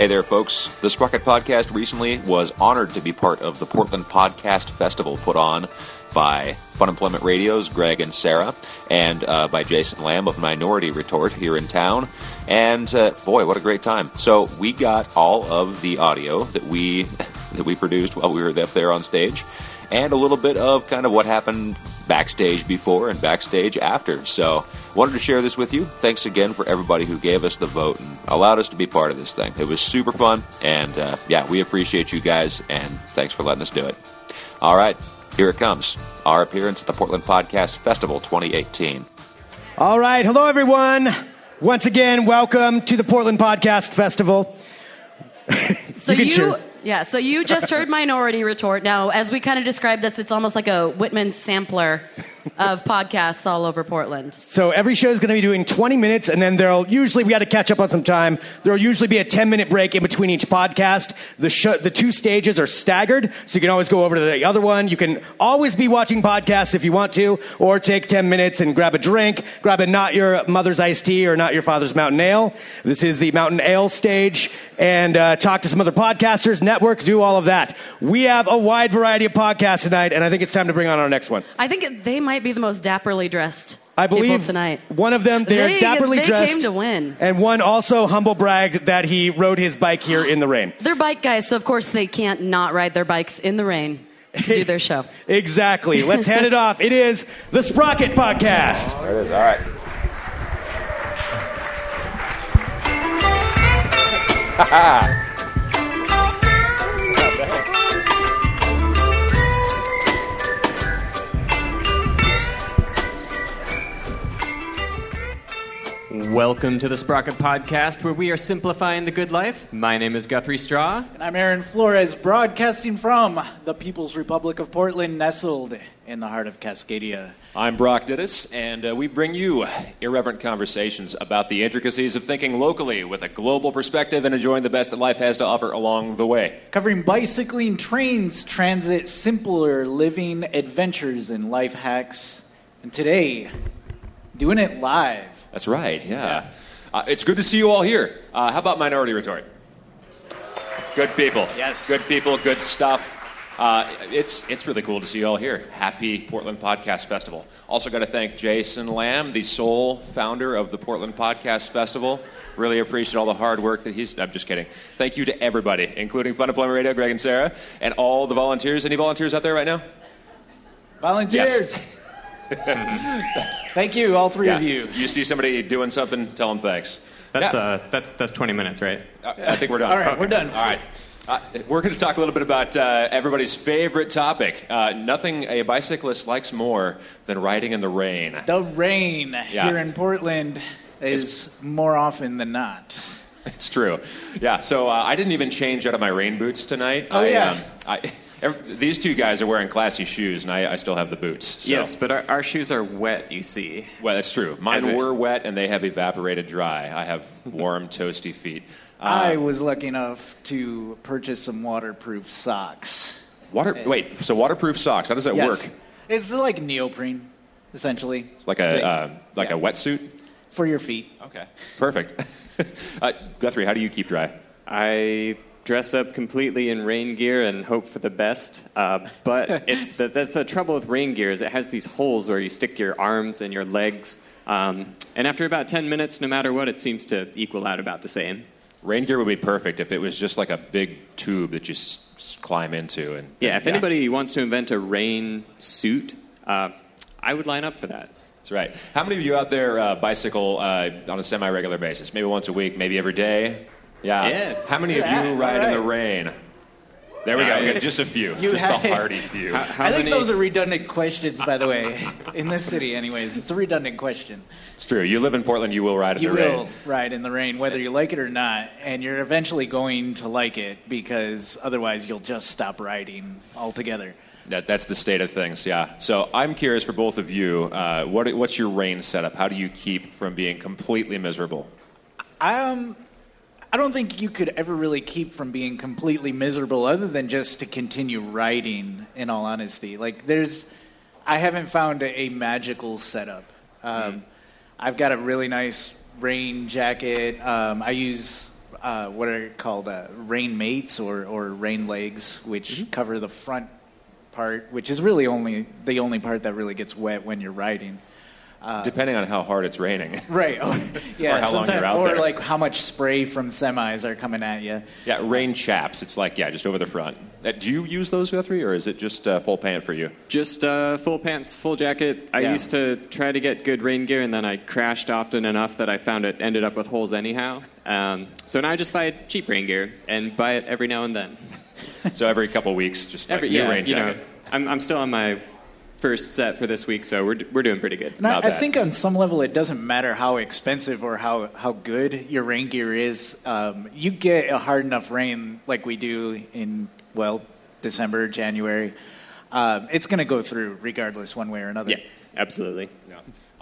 Hey there, folks. The Sprocket Podcast recently was honored to be part of the Portland Podcast Festival put on by Funemployment Radio's Greg and Sarah, and uh, by Jason Lamb of Minority Retort here in town. And uh, boy, what a great time! So we got all of the audio that we that we produced while we were up there on stage, and a little bit of kind of what happened backstage before and backstage after. So wanted to share this with you. Thanks again for everybody who gave us the vote and allowed us to be part of this thing. It was super fun, and uh, yeah, we appreciate you guys, and thanks for letting us do it. All right, here it comes. Our appearance at the Portland Podcast Festival 2018. All right. Hello, everyone. Once again, welcome to the Portland Podcast Festival. So You you, cheer. Yeah. So you just heard Minority Retort. Now, as we kind of described this, it's almost like a Whitman sampler of podcasts all over Portland. So every show is going to be doing 20 minutes, and then there'll usually, we got to catch up on some time. There'll usually be a 10 minute break in between each podcast. The, show, the two stages are staggered, so you can always go over to the other one. You can always be watching podcasts if you want to, or take 10 minutes and grab a drink, grab a not your mother's iced tea or not your father's mountain ale. This is the mountain ale stage, and uh, talk to some other podcasters, network, do all of that. We have a wide variety of podcasts tonight, and I think it's time to bring on our next one. I think they might be the most dapperly dressed I people believe tonight. one of them, they're They- dapperly they dressed. came to win. And one also humble bragged that he rode his bike here in the rain. They're bike guys, so of course they can't not ride their bikes in the rain to do their show. exactly. Let's hand it off. It is the Sprocket Podcast. Oh, there it is. All right. Welcome to the Sprocket Podcast, where we are simplifying the good life. My name is Guthrie Straw. And I'm Aaron Flores, broadcasting from the People's Republic of Portland, nestled in the heart of Cascadia. I'm Brock Dittis, and uh, we bring you irreverent conversations about the intricacies of thinking locally with a global perspective and enjoying the best that life has to offer along the way. Covering bicycling, trains, transit, simpler living, adventures, and life hacks. And today, doing it live. That's right, yeah. Uh, it's good to see you all here. Uh, how about Minority Retort? Good people. Yes. Good people, good stuff. Uh, it's, it's really cool to see you all here. Happy Portland Podcast Festival. Also, got to thank Jason Lamb, the sole founder of the Portland Podcast Festival. Really appreciate all the hard work that he's. I'm just kidding. Thank you to everybody, including Funemployment Radio, Greg and Sarah, and all the volunteers. Any volunteers out there right now? Volunteers! Thank you, all three of you. You see somebody doing something, tell them thanks. That's Yeah. uh, that's that's 20 minutes, right? Uh, I think we're done. All right, we're done. All right. Uh, we're going to talk a little bit about uh, everybody's favorite topic. Uh, nothing a bicyclist likes more than riding in the rain. The rain Yeah. here in Portland is more often than not. It's true. Yeah. So uh, I didn't even change out of my rain boots tonight. Oh, I, yeah. um, I, ev- these two guys are wearing classy shoes, and I, I still have the boots. So. Yes, but our, our shoes are wet. You see. Well, that's true. Mine As we- were wet, and they have evaporated dry. I have warm, toasty feet. Uh, I was lucky enough to purchase some waterproof socks. water. Wait. So waterproof socks. How does that Yes. work? It's like neoprene, essentially. It's like a uh, like yeah. a wetsuit. for your feet. Okay. Perfect. uh, Guthrie, how do you keep dry? I dress up completely in rain gear and hope for the best. Uh, but it's the, that's the trouble with rain gear is it has these holes where you stick your arms and your legs. Um, and after about 10 minutes, no matter what, it seems to equal out about the same. Rain gear would be perfect if it was just like a big tube that you s- s- climb into. And Yeah, if anybody wants to invent a rain suit, uh, I would line up for that. that's right. How many of you out there uh, bicycle uh, on a semi-regular basis? Maybe once a week, maybe every day. Yeah. Yeah. How many of you ride in the rain? There we go. We got just a few. You just have- the hardy few. How I think many- those are redundant questions, by the way. In this city, anyways, it's a redundant question. It's true. You live in Portland, you will ride in You the will rain. ride in the rain, whether you like it or not, and you're eventually going to like it because otherwise you'll just stop riding altogether. That, that's the state of things, yeah. So I'm curious for both of you, uh, what, what's your rain setup? How do you keep from being completely miserable? I um, I don't think you could ever really keep from being completely miserable other than just to continue writing, in all honesty. Like, there's, I haven't found a, a magical setup. Um, I've got a really nice rain jacket. Um, I use uh, what are called uh, rain mates or, or rain legs, which Mm-hmm. cover the front part, which is really only the only part that really gets wet when you're riding. Depending on how hard it's raining. Right. Oh, yeah. Or how long you're out or there. like how much spray from semis are coming at you. Yeah, rain chaps. It's like, yeah, just over the front. Uh, do you use those, Guthrie, or is it just uh, full pant for you? Just uh, full pants, full jacket. I Yeah. used to try to get good rain gear, and then I crashed often enough that I found it ended up with holes anyhow. Um, so now I just buy cheap rain gear and buy it every now and then. So every couple weeks, just like Every new yeah, rain you know, jacket. I'm, I'm still on my first set for this week, so we're we're doing pretty good. And I, Not I think on some level it doesn't matter how expensive or how, how good your rain gear is. Um, you get a hard enough rain like we do in, well, December, January. Um, it's going to go through regardless, one way or another. Yeah, absolutely.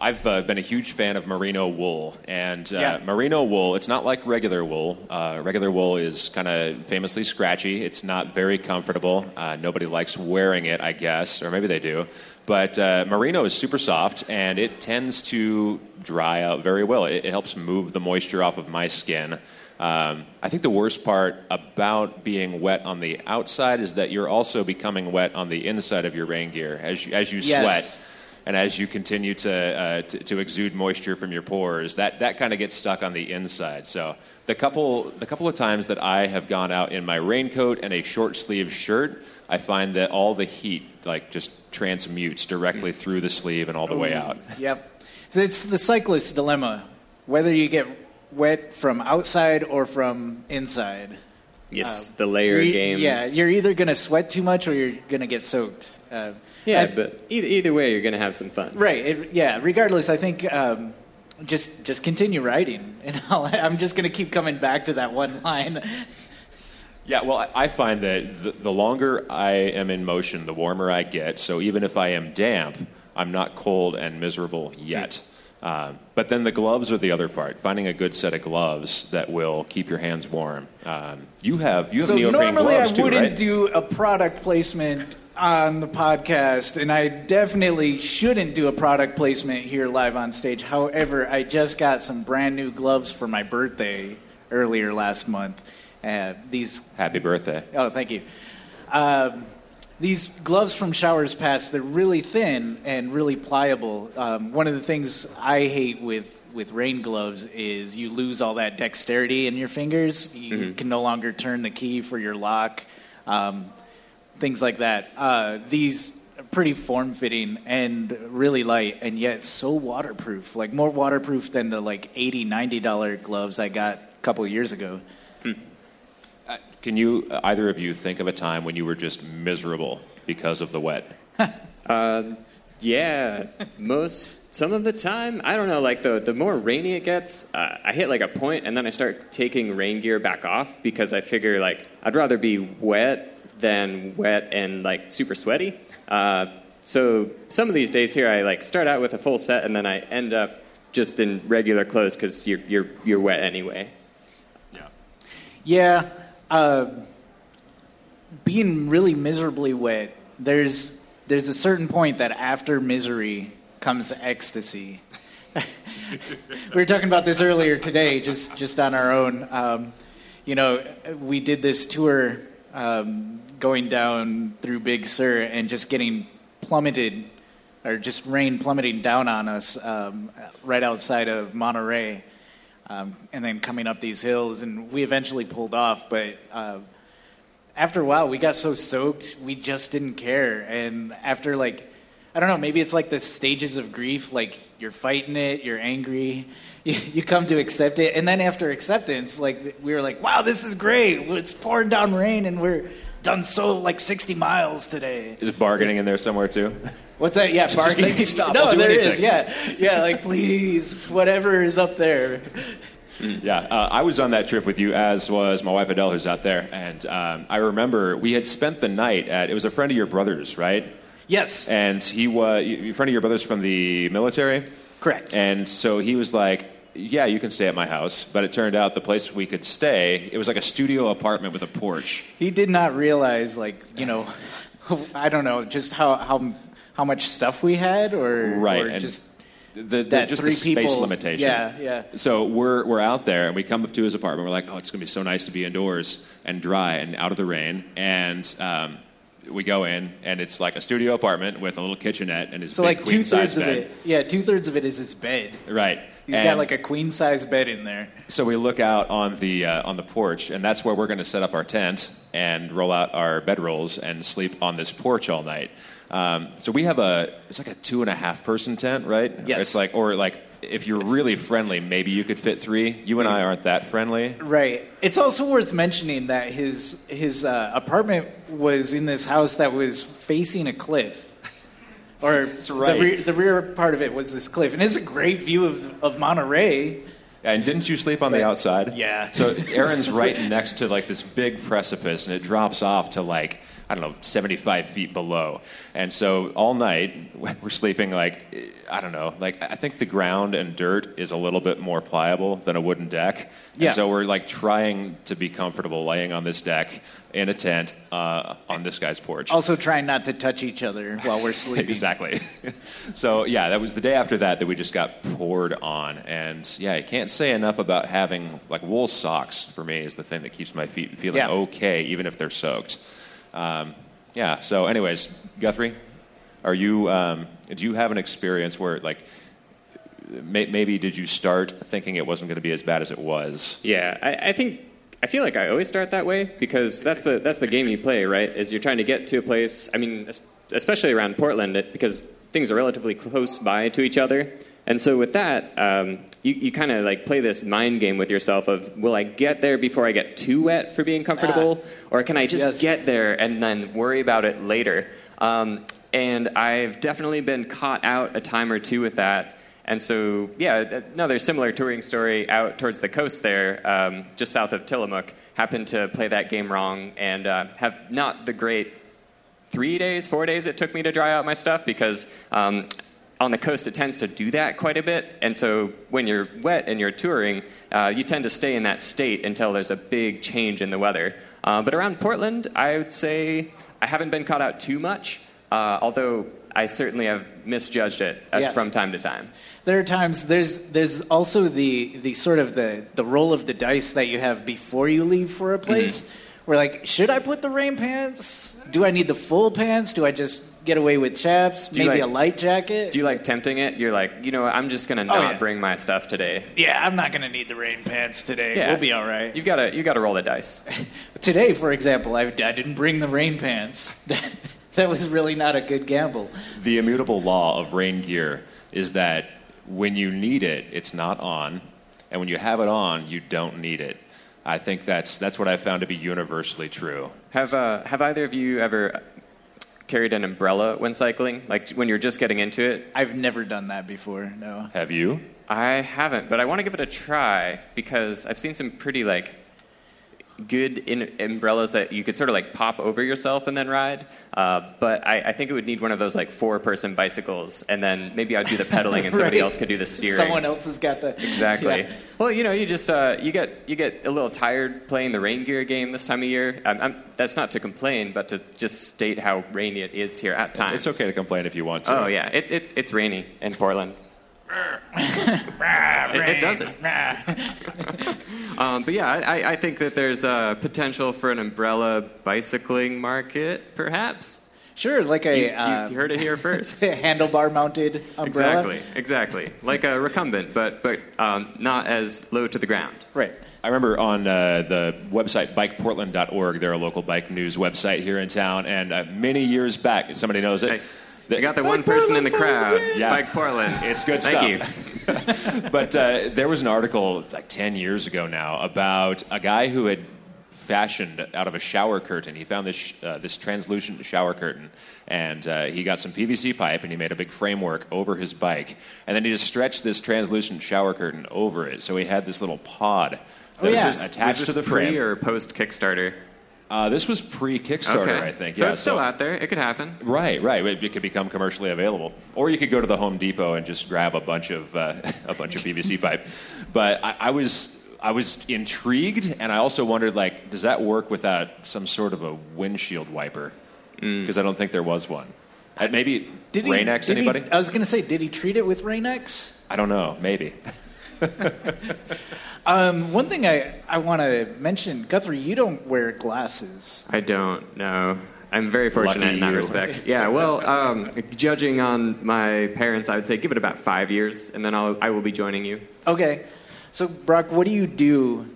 I've uh, been a huge fan of merino wool, and uh, Yeah. merino wool. It's not like regular wool. Uh, regular wool is kind of famously scratchy. It's not very comfortable. Uh, nobody likes wearing it, I guess, or maybe they do. But uh, merino is super soft, and it tends to dry out very well. It, it helps move the moisture off of my skin. Um, I think the worst part about being wet on the outside is that you're also becoming wet on the inside of your rain gear as you, as you Yes. sweat and as you continue to, uh, to to exude moisture from your pores, that, that kind of gets stuck on the inside. So the couple the couple of times that I have gone out in my raincoat and a short sleeve shirt, I find that all the heat like just transmutes directly through the sleeve and all the way out. Yep. So it's the cyclist dilemma whether you get wet from outside or from inside. Yes, Uh, the layer you're game. Yeah, you're either going to sweat too much or you're going to get soaked. Uh, yeah, I- but either, either way, you're gonna have some fun. Right. It, yeah. Regardless, I think um, just just continue writing, and I'll, I'm just going to keep coming back to that one line. Yeah, well, I- I find that the, the longer I am in motion, the warmer I get. So even if I am damp, I'm not cold and miserable yet. Uh, but then the gloves are the other part. Finding a good set of gloves that will keep your hands warm. Um, you have you have so neoprene normally I wouldn't right? do a product placement on the podcast, and I definitely shouldn't do a product placement here live on stage. However, I just got some brand new gloves for my birthday earlier last month. Uh, these Happy birthday! Oh, thank you. Um, these gloves from Showers Pass, they're really thin and really pliable. Um, one of the things I hate with, with rain gloves is you lose all that dexterity in your fingers. You can no longer turn the key for your lock, um, things like that. Uh, these are pretty form fitting and really light, and yet so waterproof. Like more waterproof than the like $80, $90 gloves I got a couple of years ago. Can you uh, either of you think of a time when you were just miserable because of the wet? Uh, yeah, most some of the time. I don't know. Like the the more rainy it gets, uh, I hit like a point, and then I start taking rain gear back off because I figure like I'd rather be wet than wet and like super sweaty. Uh, so some of these days here, I like start out with a full set, and then I end up just in regular clothes because you're you're you're wet anyway. Yeah, uh, being really miserably wet. There's there's a certain point that after misery comes ecstasy. we were talking about this earlier today, just just on our own. Um, you know, we did this tour um, going down through Big Sur and just getting plummeted, or just rain plummeting down on us um, right outside of Monterey um, and then coming up these hills, and we eventually pulled off. But uh, after a while, we got so soaked, we just didn't care. And after like, I don't know, maybe it's like the stages of grief. Like you're fighting it, you're angry, you, you come to accept it, and then after acceptance, like we were like, wow, this is great. It's pouring down rain, and we're done so like 60 miles today. Is bargaining in there somewhere too? What's that? Yeah, bargaining. stop. No, there anything. is. Yeah, yeah. Like please, whatever is up there. Yeah, uh, I was on that trip with you, as was my wife Adele, who's out there. And um, I remember we had spent the night at, it was a friend of your brother's, right? Yes. And he was, a friend of your brother's from the military? Correct. And so he was like, yeah, you can stay at my house. But it turned out the place we could stay, it was like a studio apartment with a porch. he did not realize, like you know, I don't know, just how how how much stuff we had, or Right, or and- just the, the that just the space people- limitation. yeah, yeah. So we're we're out there and we come up to his apartment. We're like, oh, it's gonna be so nice to be indoors and dry and out of the rain. And um, we go in and it's like a studio apartment with a little kitchenette and his So big like queen two size thirds of bed. it, yeah, two thirds of it is his bed. Right. He's And- got like a queen size bed in there. So we look out on the uh, on the porch, and that's where we're going to set up our tent and roll out our bedrolls and sleep on this porch all night. Um, so we have a it's like a two and a half person tent, right? Yes. It's like or like if you're really friendly, maybe you could fit three. You and I aren't that friendly. Right. It's also worth mentioning that his his uh, apartment was in this house that was facing a cliff. Or right. the, rear, the rear part of it was this cliff, and it's a great view of of Monterey. And didn't you sleep on the outside? Yeah. So Aaron's right next to like this big precipice, and it drops off to like I don't know, 75 feet below. And so all night we're sleeping like I don't know, like I think the ground and dirt is a little bit more pliable than a wooden deck. Yeah. And so we're like trying to be comfortable laying on this deck in a tent uh, on this guy's porch. Also, trying not to touch each other while we're sleeping. Exactly. so yeah, that was the day after that that we just got poured on, and yeah, I can't say enough about having like wool socks. For me, is the thing that keeps my feet feeling Yeah. okay, even if they're soaked. Um, yeah. So, anyways, Guthrie, are you? Um, do you have an experience where like? May, maybe did you start thinking it wasn't going to be as bad as it was? Yeah, I, I think I feel like I always start that way because that's the that's the game you play, right? Is you're trying to get to a place. I mean, especially around Portland, because things are relatively close by to each other, and so with that, um, you you kind of like play this mind game with yourself of will I get there before I get too wet for being comfortable, or can I just Yes. get there and then worry about it later? Um, and I've definitely been caught out a time or two with that. And so, yeah, another similar touring story out towards the coast there, um, just south of Tillamook. Happened to play that game wrong and uh, have not the great three days, four days it took me to dry out my stuff because um, on the coast it tends to do that quite a bit. And so when you're wet and you're touring, uh, you tend to stay in that state until there's a big change in the weather. Uh, but around Portland, I would say I haven't been caught out too much, uh, although I certainly have misjudged it uh, Yes. from time to time. There are times there's there's also the the sort of the the roll of the dice that you have before you leave for a place. Mm-hmm. Where like, should I put the rain pants? Do I need the full pants? Do I just get away with chaps? Do you Maybe like- a light jacket? Do you like tempting it? You're like, you know, what, I'm just gonna not Oh, yeah. bring my stuff today. yeah, I'm not gonna need the rain pants today. Yeah, We'll be all right. You've got to you got to roll the dice. Today, for example, I, I didn't bring the rain pants. That, that was really not a good gamble. The immutable law of rain gear is that when you need it, it's not on, and when you have it on, you don't need it. I think that's that's what I found to be universally true. Have uh, have either of you ever carried an umbrella when cycling? Like when you're just getting into it? I've never done that before. No. Have you? I haven't, but I want to give it a try because I've seen some pretty like good in- umbrellas that you could sort of like pop over yourself and then ride. Uh, but I, I think it would need one of those like four-person bicycles, and then maybe I'd do the pedaling and somebody Right. else could do the steering. Someone else has got the Exactly. Yeah. Well, you know, you just uh, you get you get a little tired playing the rain gear game this time of year. I'm, I'm, that's not to complain, but to just state how rainy it is here at times. It's okay to complain if you want to. Oh yeah, it, it, it's rainy in Portland. It, it does it. Um, but yeah, I, I think that there's uh, potential for an umbrella bicycling market, perhaps. Sure, like a You, you uh, heard it here first. handlebar mounted umbrella. exactly, exactly. Like a recumbent, but but um, not as low to the ground. Right. I remember on uh, the website bikeportland.org, they're a local bike news website here in town, and uh, many years back, somebody knows it. Nice. They- You got the one person in the crowd. Yeah. Bike Portland. It's good Thank stuff. Thank you. but uh, there was an article like 10 years ago now about a guy who had fashioned out of a shower curtain. He found this, sh- uh, this translucent shower curtain, and uh, he got some PVC pipe and he made a big framework over his bike. And then he just stretched this translucent shower curtain over it. So he had this little pod that Oh, was yeah. just Was attached Was to this the pre frame. or post Kickstarter? Uh, this was pre Kickstarter, okay. I think. So yeah, it's still out there. It could happen. Right, right. It, it could become commercially available, or you could go to the Home Depot and just grab a bunch of uh, a bunch of PVC pipe. But I, I was I was intrigued, and I also wondered, like, does that work without some sort of a windshield wiper? Because I don't think there was one. Uh, maybe Did he, Rain-X, did he- anybody? I was going to say, did he treat it with Rain-X? I don't know. Maybe. Um, one thing I, I want to mention, Guthrie, you don't wear glasses. I don't know. I'm very fortunate Lucky in that you. respect. Yeah, well, um, judging on my parents, I would say give it about five years, and then I'll, I will be joining you. Okay. So, Brock, what do you do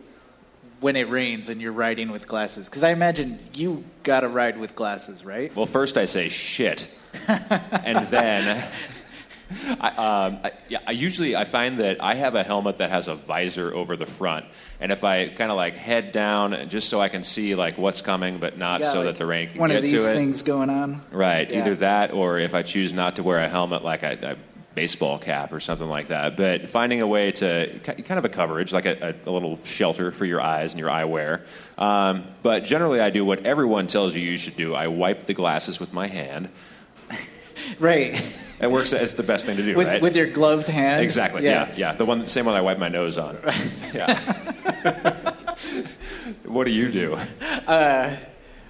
when it rains and you're riding with glasses? Because I imagine you got to ride with glasses, right? Well, first I say shit, and then I, um, I, yeah, I usually I find that I have a helmet that has a visor over the front, and if I kind of like head down just so I can see like what's coming, but not so like, that the rain can one get of these to it. things going on. Right, Yeah. either that or if I choose not to wear a helmet like a, a baseball cap or something like that. But finding a way to kind of a coverage, like a, a, a little shelter for your eyes and your eyewear. Um, but generally, I do what everyone tells you you should do. I wipe the glasses with my hand. Right. It works. It's the best thing to do, with, right? with your gloved hand. exactly. Yeah. yeah, The one, same one I wipe my nose on. Yeah. what do you do?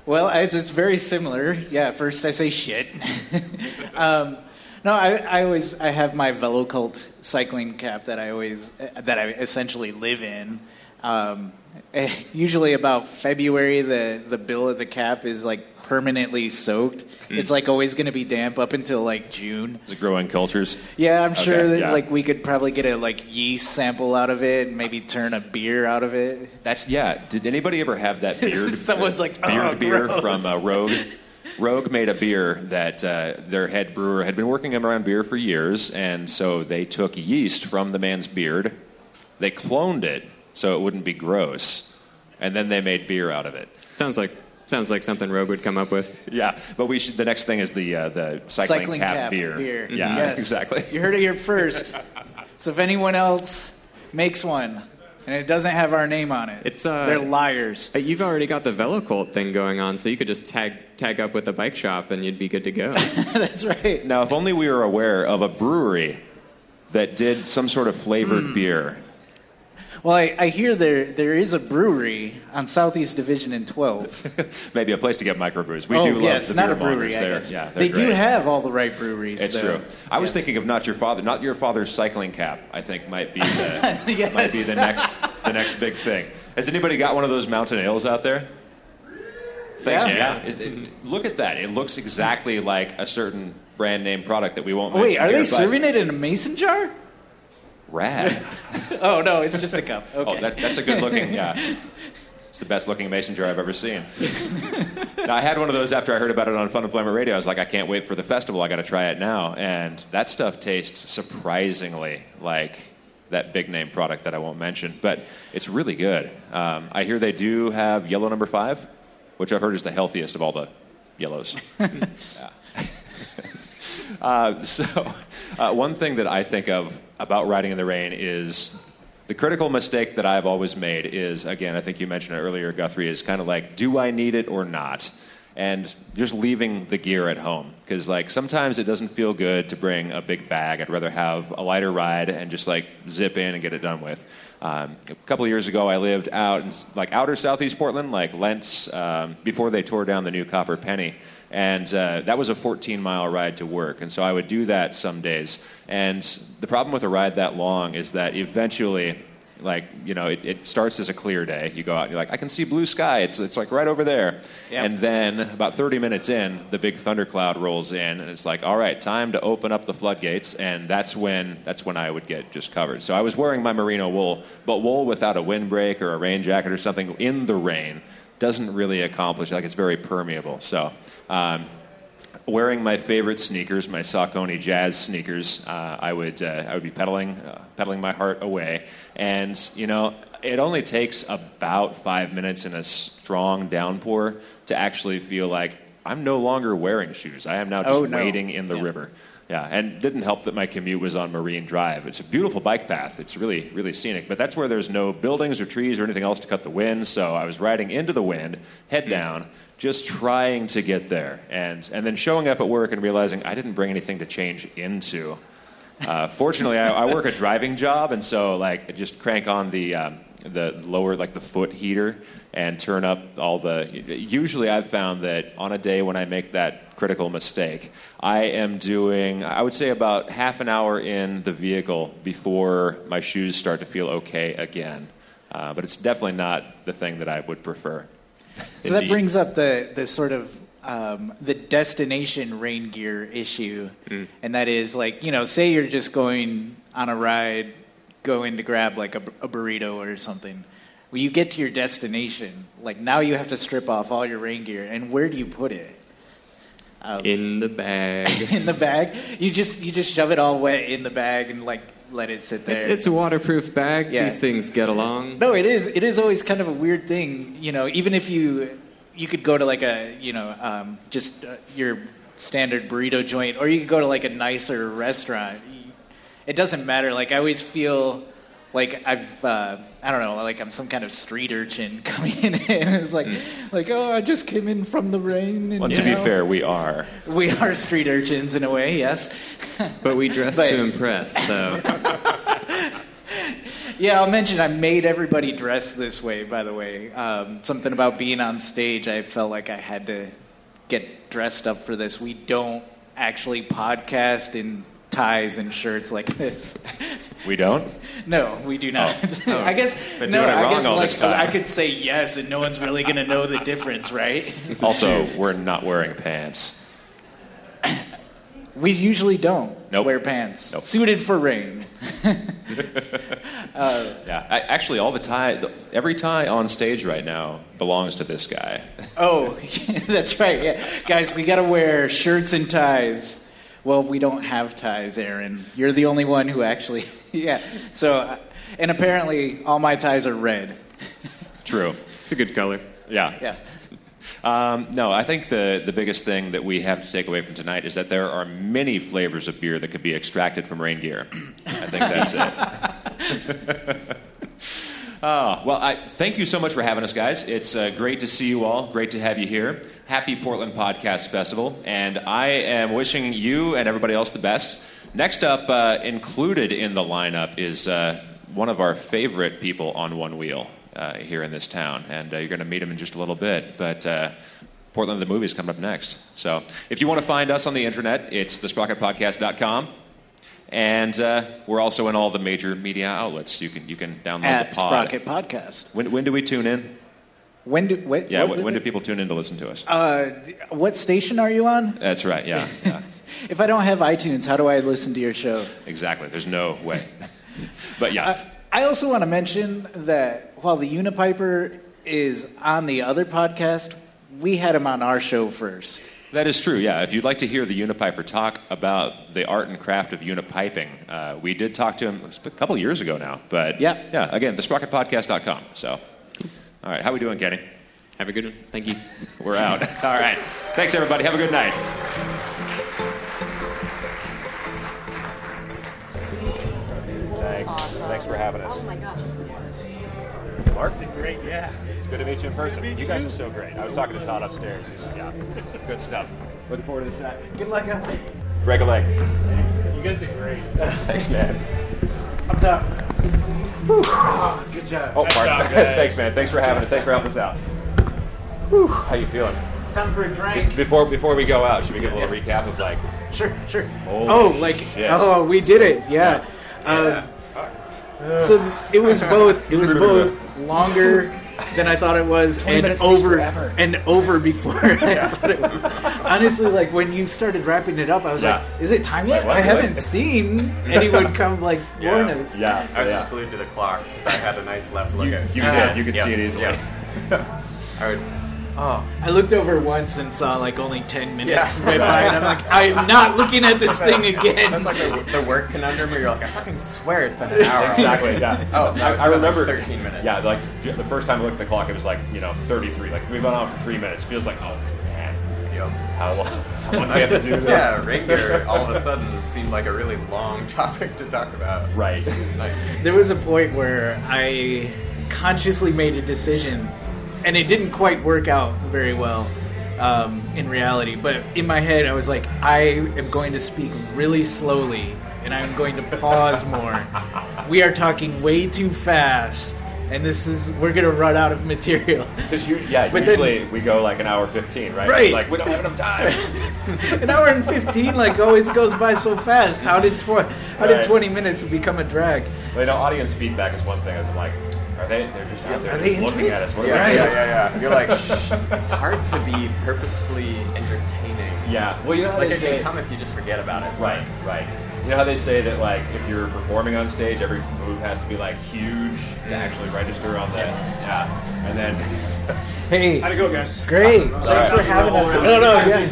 Well, it's, it's very similar. Yeah, first I say shit. um, no, I, I always I have my Velocult cycling cap that I always that I essentially live in. Um, eh, usually about February, the the bill of the cap is like permanently soaked. Hmm. It's like always going to be damp up until like June. Does it grow in cultures? Yeah, I'm sure Okay, that yeah. like we could probably get a like yeast sample out of it and maybe turn a beer out of it. That's yeah. Did anybody ever have that beard? Someone's like, beard "Oh, beer gross." from uh, Rogue. Rogue made a beer that uh, their head brewer had been working around beer for years, and so they took yeast from the man's beard, they cloned it so it wouldn't be gross, and then they made beer out of it. Sounds like sounds like something Rogue would come up with. Yeah, but we should. The next thing is the uh, the cycling, cap, beer. Beer. Yeah, Yes. exactly. You heard it here first. so if anyone else makes one and it doesn't have our name on it, It's, uh, they're liars. You've already got the Velocult thing going on, so you could just tag tag up with the bike shop, and you'd be good to go. That's right. Now, if only we were aware of a brewery that did some sort of flavored Hmm. beer. Well, I, I hear there there is a brewery on Southeast Division in 12. Maybe a place to get microbrews. We oh, do love yes, the not beer a brewery. I there. guess. Yeah, they do have all the right breweries. It's though. true. I was Yes. thinking of not your father, not your father's cycling cap. I think might be the Yes. might be the next the next big thing. Has anybody got one of those mountain ales out there? Thanks. Yeah. Yeah. It- look at that. It looks exactly like a certain brand name product that we won't Oh, wait, are they but serving it in a mason jar? Rad. Oh no, it's just a cup. Okay. Oh, that, that's a good looking. Yeah, it's the best looking mason jar I've ever seen. now, I had one of those after I heard about it on Funemployment Radio. I was like, I can't wait for the festival. I got to try it now. And that stuff tastes surprisingly like that big name product that I won't mention, but it's really good. Um, I hear they do have yellow number five, which I've heard is the healthiest of all the yellows. Uh, so, uh, one thing that I think of about riding in the rain is the critical mistake that I've always made is, again, I think you mentioned it earlier, Guthrie, is kind of like, do I need it or not? And just leaving the gear at home. Because, like, sometimes it doesn't feel good to bring a big bag. I'd rather have a lighter ride and just, like, zip in and get it done with. Um, a couple years ago, I lived out in, like, outer southeast Portland, like Lents, um, before they tore down the new Copper Penny and uh, that was a 14 mile ride to work. And so i would do that some days. And the problem with a ride that long is that eventually like you know it, it starts as a clear day. You go out and you're like i can see blue sky. It's, it's like right over there. Yep. and then about 30 minutes in the big thundercloud rolls in and it's like all right time to open up the floodgates. And that's when that's when i would get just covered. So i was wearing my merino wool but wool without a windbreak or a rain jacket or something in the rain doesn't really accomplish like it's very permeable so um, wearing my favorite sneakers, my Saucony Jazz sneakers, uh, I would uh, I would be pedaling uh, pedaling my heart away, and you know it only takes about five minutes in a strong downpour to actually feel like I'm no longer wearing shoes. I am now just Oh, no. wading in the Yeah. river. Yeah, and didn't help that my commute was on Marine Drive. It's a beautiful bike path. It's really, really scenic. But that's where there's no buildings or trees or anything else to cut the wind. So I was riding into the wind, head down, just trying to get there, and and then showing up at work and realizing I didn't bring anything to change into. Uh, fortunately, I, I work a driving job, and so like I just crank on the um, the lower like the foot heater and turn up all the. Usually, I've found that on a day when I make that critical mistake, I am doing I would say about half an hour in the vehicle before my shoes start to feel okay again. Uh, but it's definitely not the thing that I would prefer. So that brings up the the sort of um, the destination rain gear issue, Mm. and that is like you know, say you're just going on a ride, going to grab like a, a burrito or something. When you get to your destination, like now you have to strip off all your rain gear, and where do you put it? Um, In the bag. in the bag. You just you just shove it all wet in the bag and like let it sit there. It's, it's a waterproof bag. Yeah. These things get along. No, it is. It is always kind of a weird thing, you know. Even if you you could go to like a you know um, just uh, your standard burrito joint, or you could go to like a nicer restaurant. It doesn't matter. Like I always feel like I've uh, I don't know like I'm some kind of street urchin coming in, and it's like like oh I just came in from the rain. And, Well, you to be know, fair, we are. we are street urchins in a way. Yes. But we dress But- to impress, so Yeah, I'll mention I made everybody dress this way, by the way. Um, something about being on stage, I felt like I had to get dressed up for this. We don't actually podcast in ties and shirts like this. We don't. no, we do not. Oh. I guess Been no, doing it I wrong guess all like this time. I could say yes and no one's really going to know the difference, right? Also, we're not wearing pants. We usually don't Nope. wear pants. Nope. Suited for rain. Yeah, I, actually, all the tie, the, every tie on stage right now belongs to this guy. Oh, that's right. Yeah, guys, we got to wear shirts and ties. Well, we don't have ties, Aaron. You're the only one who actually. Yeah. So, uh, and apparently, all my ties are red. True. It's a good color. Yeah. Yeah. Um, no, I think the, the biggest thing that we have to take away from tonight is that there are many flavors of beer that could be extracted from reindeer. I think that's it. Oh, well, I, thank you so much for having us, guys. It's uh, great to see you all. Great to have you here. Happy Portland Podcast Festival. And I am wishing you and everybody else the best. Next up, uh, included in the lineup, is uh, one of our favorite people on One Wheel uh, here in this town. And uh, you're going to meet him in just a little bit. But uh, Portland the Movie is coming up next. So if you want to find us on the internet, it's thesprocketpodcast.com. And uh, we're also in all the major media outlets. You can you can download At the pod. Sprocket Podcast. When, when do we tune in? When do wait, Yeah, when, when do people tune in to listen to us? Uh, what station are you on? That's right. Yeah, yeah, If I don't have iTunes, how do I listen to your show? exactly. There's no way. But yeah, Uh, I also want to mention that while the Unipiper is on the other podcast, we had him on our show first. That is true. Yeah, if you'd like to hear the Unipiper talk about the art and craft of unipiping, uh, we did talk to him a couple years ago now. But Yeah. yeah. Again, thesprocketpodcast.com. So, all right, how are we doing, Kenny? Have a good one. Thank you. We're out. all right. Thanks, everybody. Have a good night. Thanks. Thanks for having us. Oh my gosh. Mark did great, yeah. It's good to meet you in person. you guys are so great. I was talking to Todd upstairs. He's, yeah, good stuff. Looking forward to the set. Good luck out there. Break a leg. You guys did great. Thanks, man. Up top. Oh, good job. Oh, Mark. Thanks, man. Thanks for having us. Thanks for helping us out. Whew. How you feeling? Time for a drink. Before before we go out, should we give a little recap of like Sure, sure. Oh, like shit. oh, we did it. Yeah. Um, so it was both. It was both longer than I thought it was, and over and over before I thought it was. Honestly, like when you started wrapping it up, I was Yeah. like, "Is it time yet?" what? I haven't seen anyone come like warn us. yeah, I was yeah. just glued to the clock because I had a nice left look You, at you did. You could Yeah. see it easily. Yeah. I would. Oh, I looked over once and saw like only ten minutes went by, and I'm like, "I'm not looking at this thing again." that's like the, the work conundrum where you're like, I fucking swear it's been an hour. Exactly. Yeah. Oh, now I, it's I been remember 13 minutes. Yeah, like the first time I looked at the clock, it was like you know 33. Like we've been on for three minutes. Feels like oh man, Yep. how long? How long do we have to do this? Yeah, reindeer. All of a sudden, it seemed like a really long topic to talk about. Right. Nice. There was a point where I consciously made a decision, and it didn't quite work out very well um, in reality. But in my head, I was like, I am going to speak really slowly, and I'm going to pause more. we are talking way too fast, and this is we're gonna run out of material. Because yeah, But then- usually we go like an hour fifteen, right? Right. It's like we don't have enough time. An hour and fifteen like always goes by so fast. How did tw- how did twenty minutes become a drag? Well, you know, audience feedback is one thing. As I'm like, are they? They're just out there just looking at us. What are Yeah, they yeah, yeah, yeah. You're like, it's hard to be purposefully entertaining. Yeah. Well, you know how Like they it say. can come if you just forget about it. Right, right. You know how they say that like if you're performing on stage, every move has to be like huge to mm. actually register on the yeah, and then Hey, How'd it go, guys? great! Thanks for having us. No, no, yeah.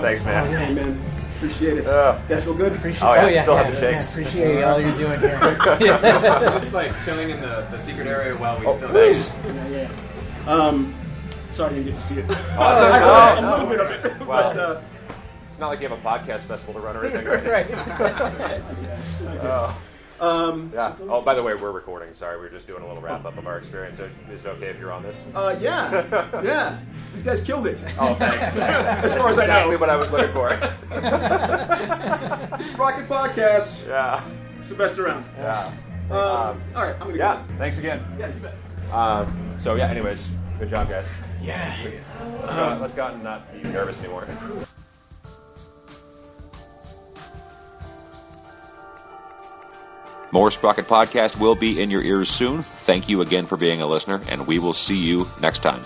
Thanks, man. Hey, man. Appreciate it. Uh, Guys feel good? Appreciate, Oh, yeah, oh, still yeah, have the yeah, shakes. appreciate all you're doing here. yeah. Just like chilling in the, the secret area while we still thanks. Yeah, yeah. Um, sorry you didn't get to see it. Oh, I it's saw okay. a little bit of it, Wow. but uh, It's not like you have a podcast festival to run or anything, right? right. yes, I guess. Oh, Um, yeah. Oh, by the way, we're recording. Sorry, we were just doing a little wrap up of our experience. So is it okay if you're on this? uh, yeah, yeah. These guys killed it. Oh, thanks. as far as I exactly know. what I was looking for. Sprocket Podcast. yeah. It's the best around. Yeah. Um, Um, all right, I'm gonna Yeah. go. Thanks again. Yeah, you bet. Um, so yeah. Anyways, good job, guys. Yeah. Let's go. Let's go and not be nervous anymore. More Sprocket Podcast will be in your ears soon. Thank you again for being a listener, and we will see you next time.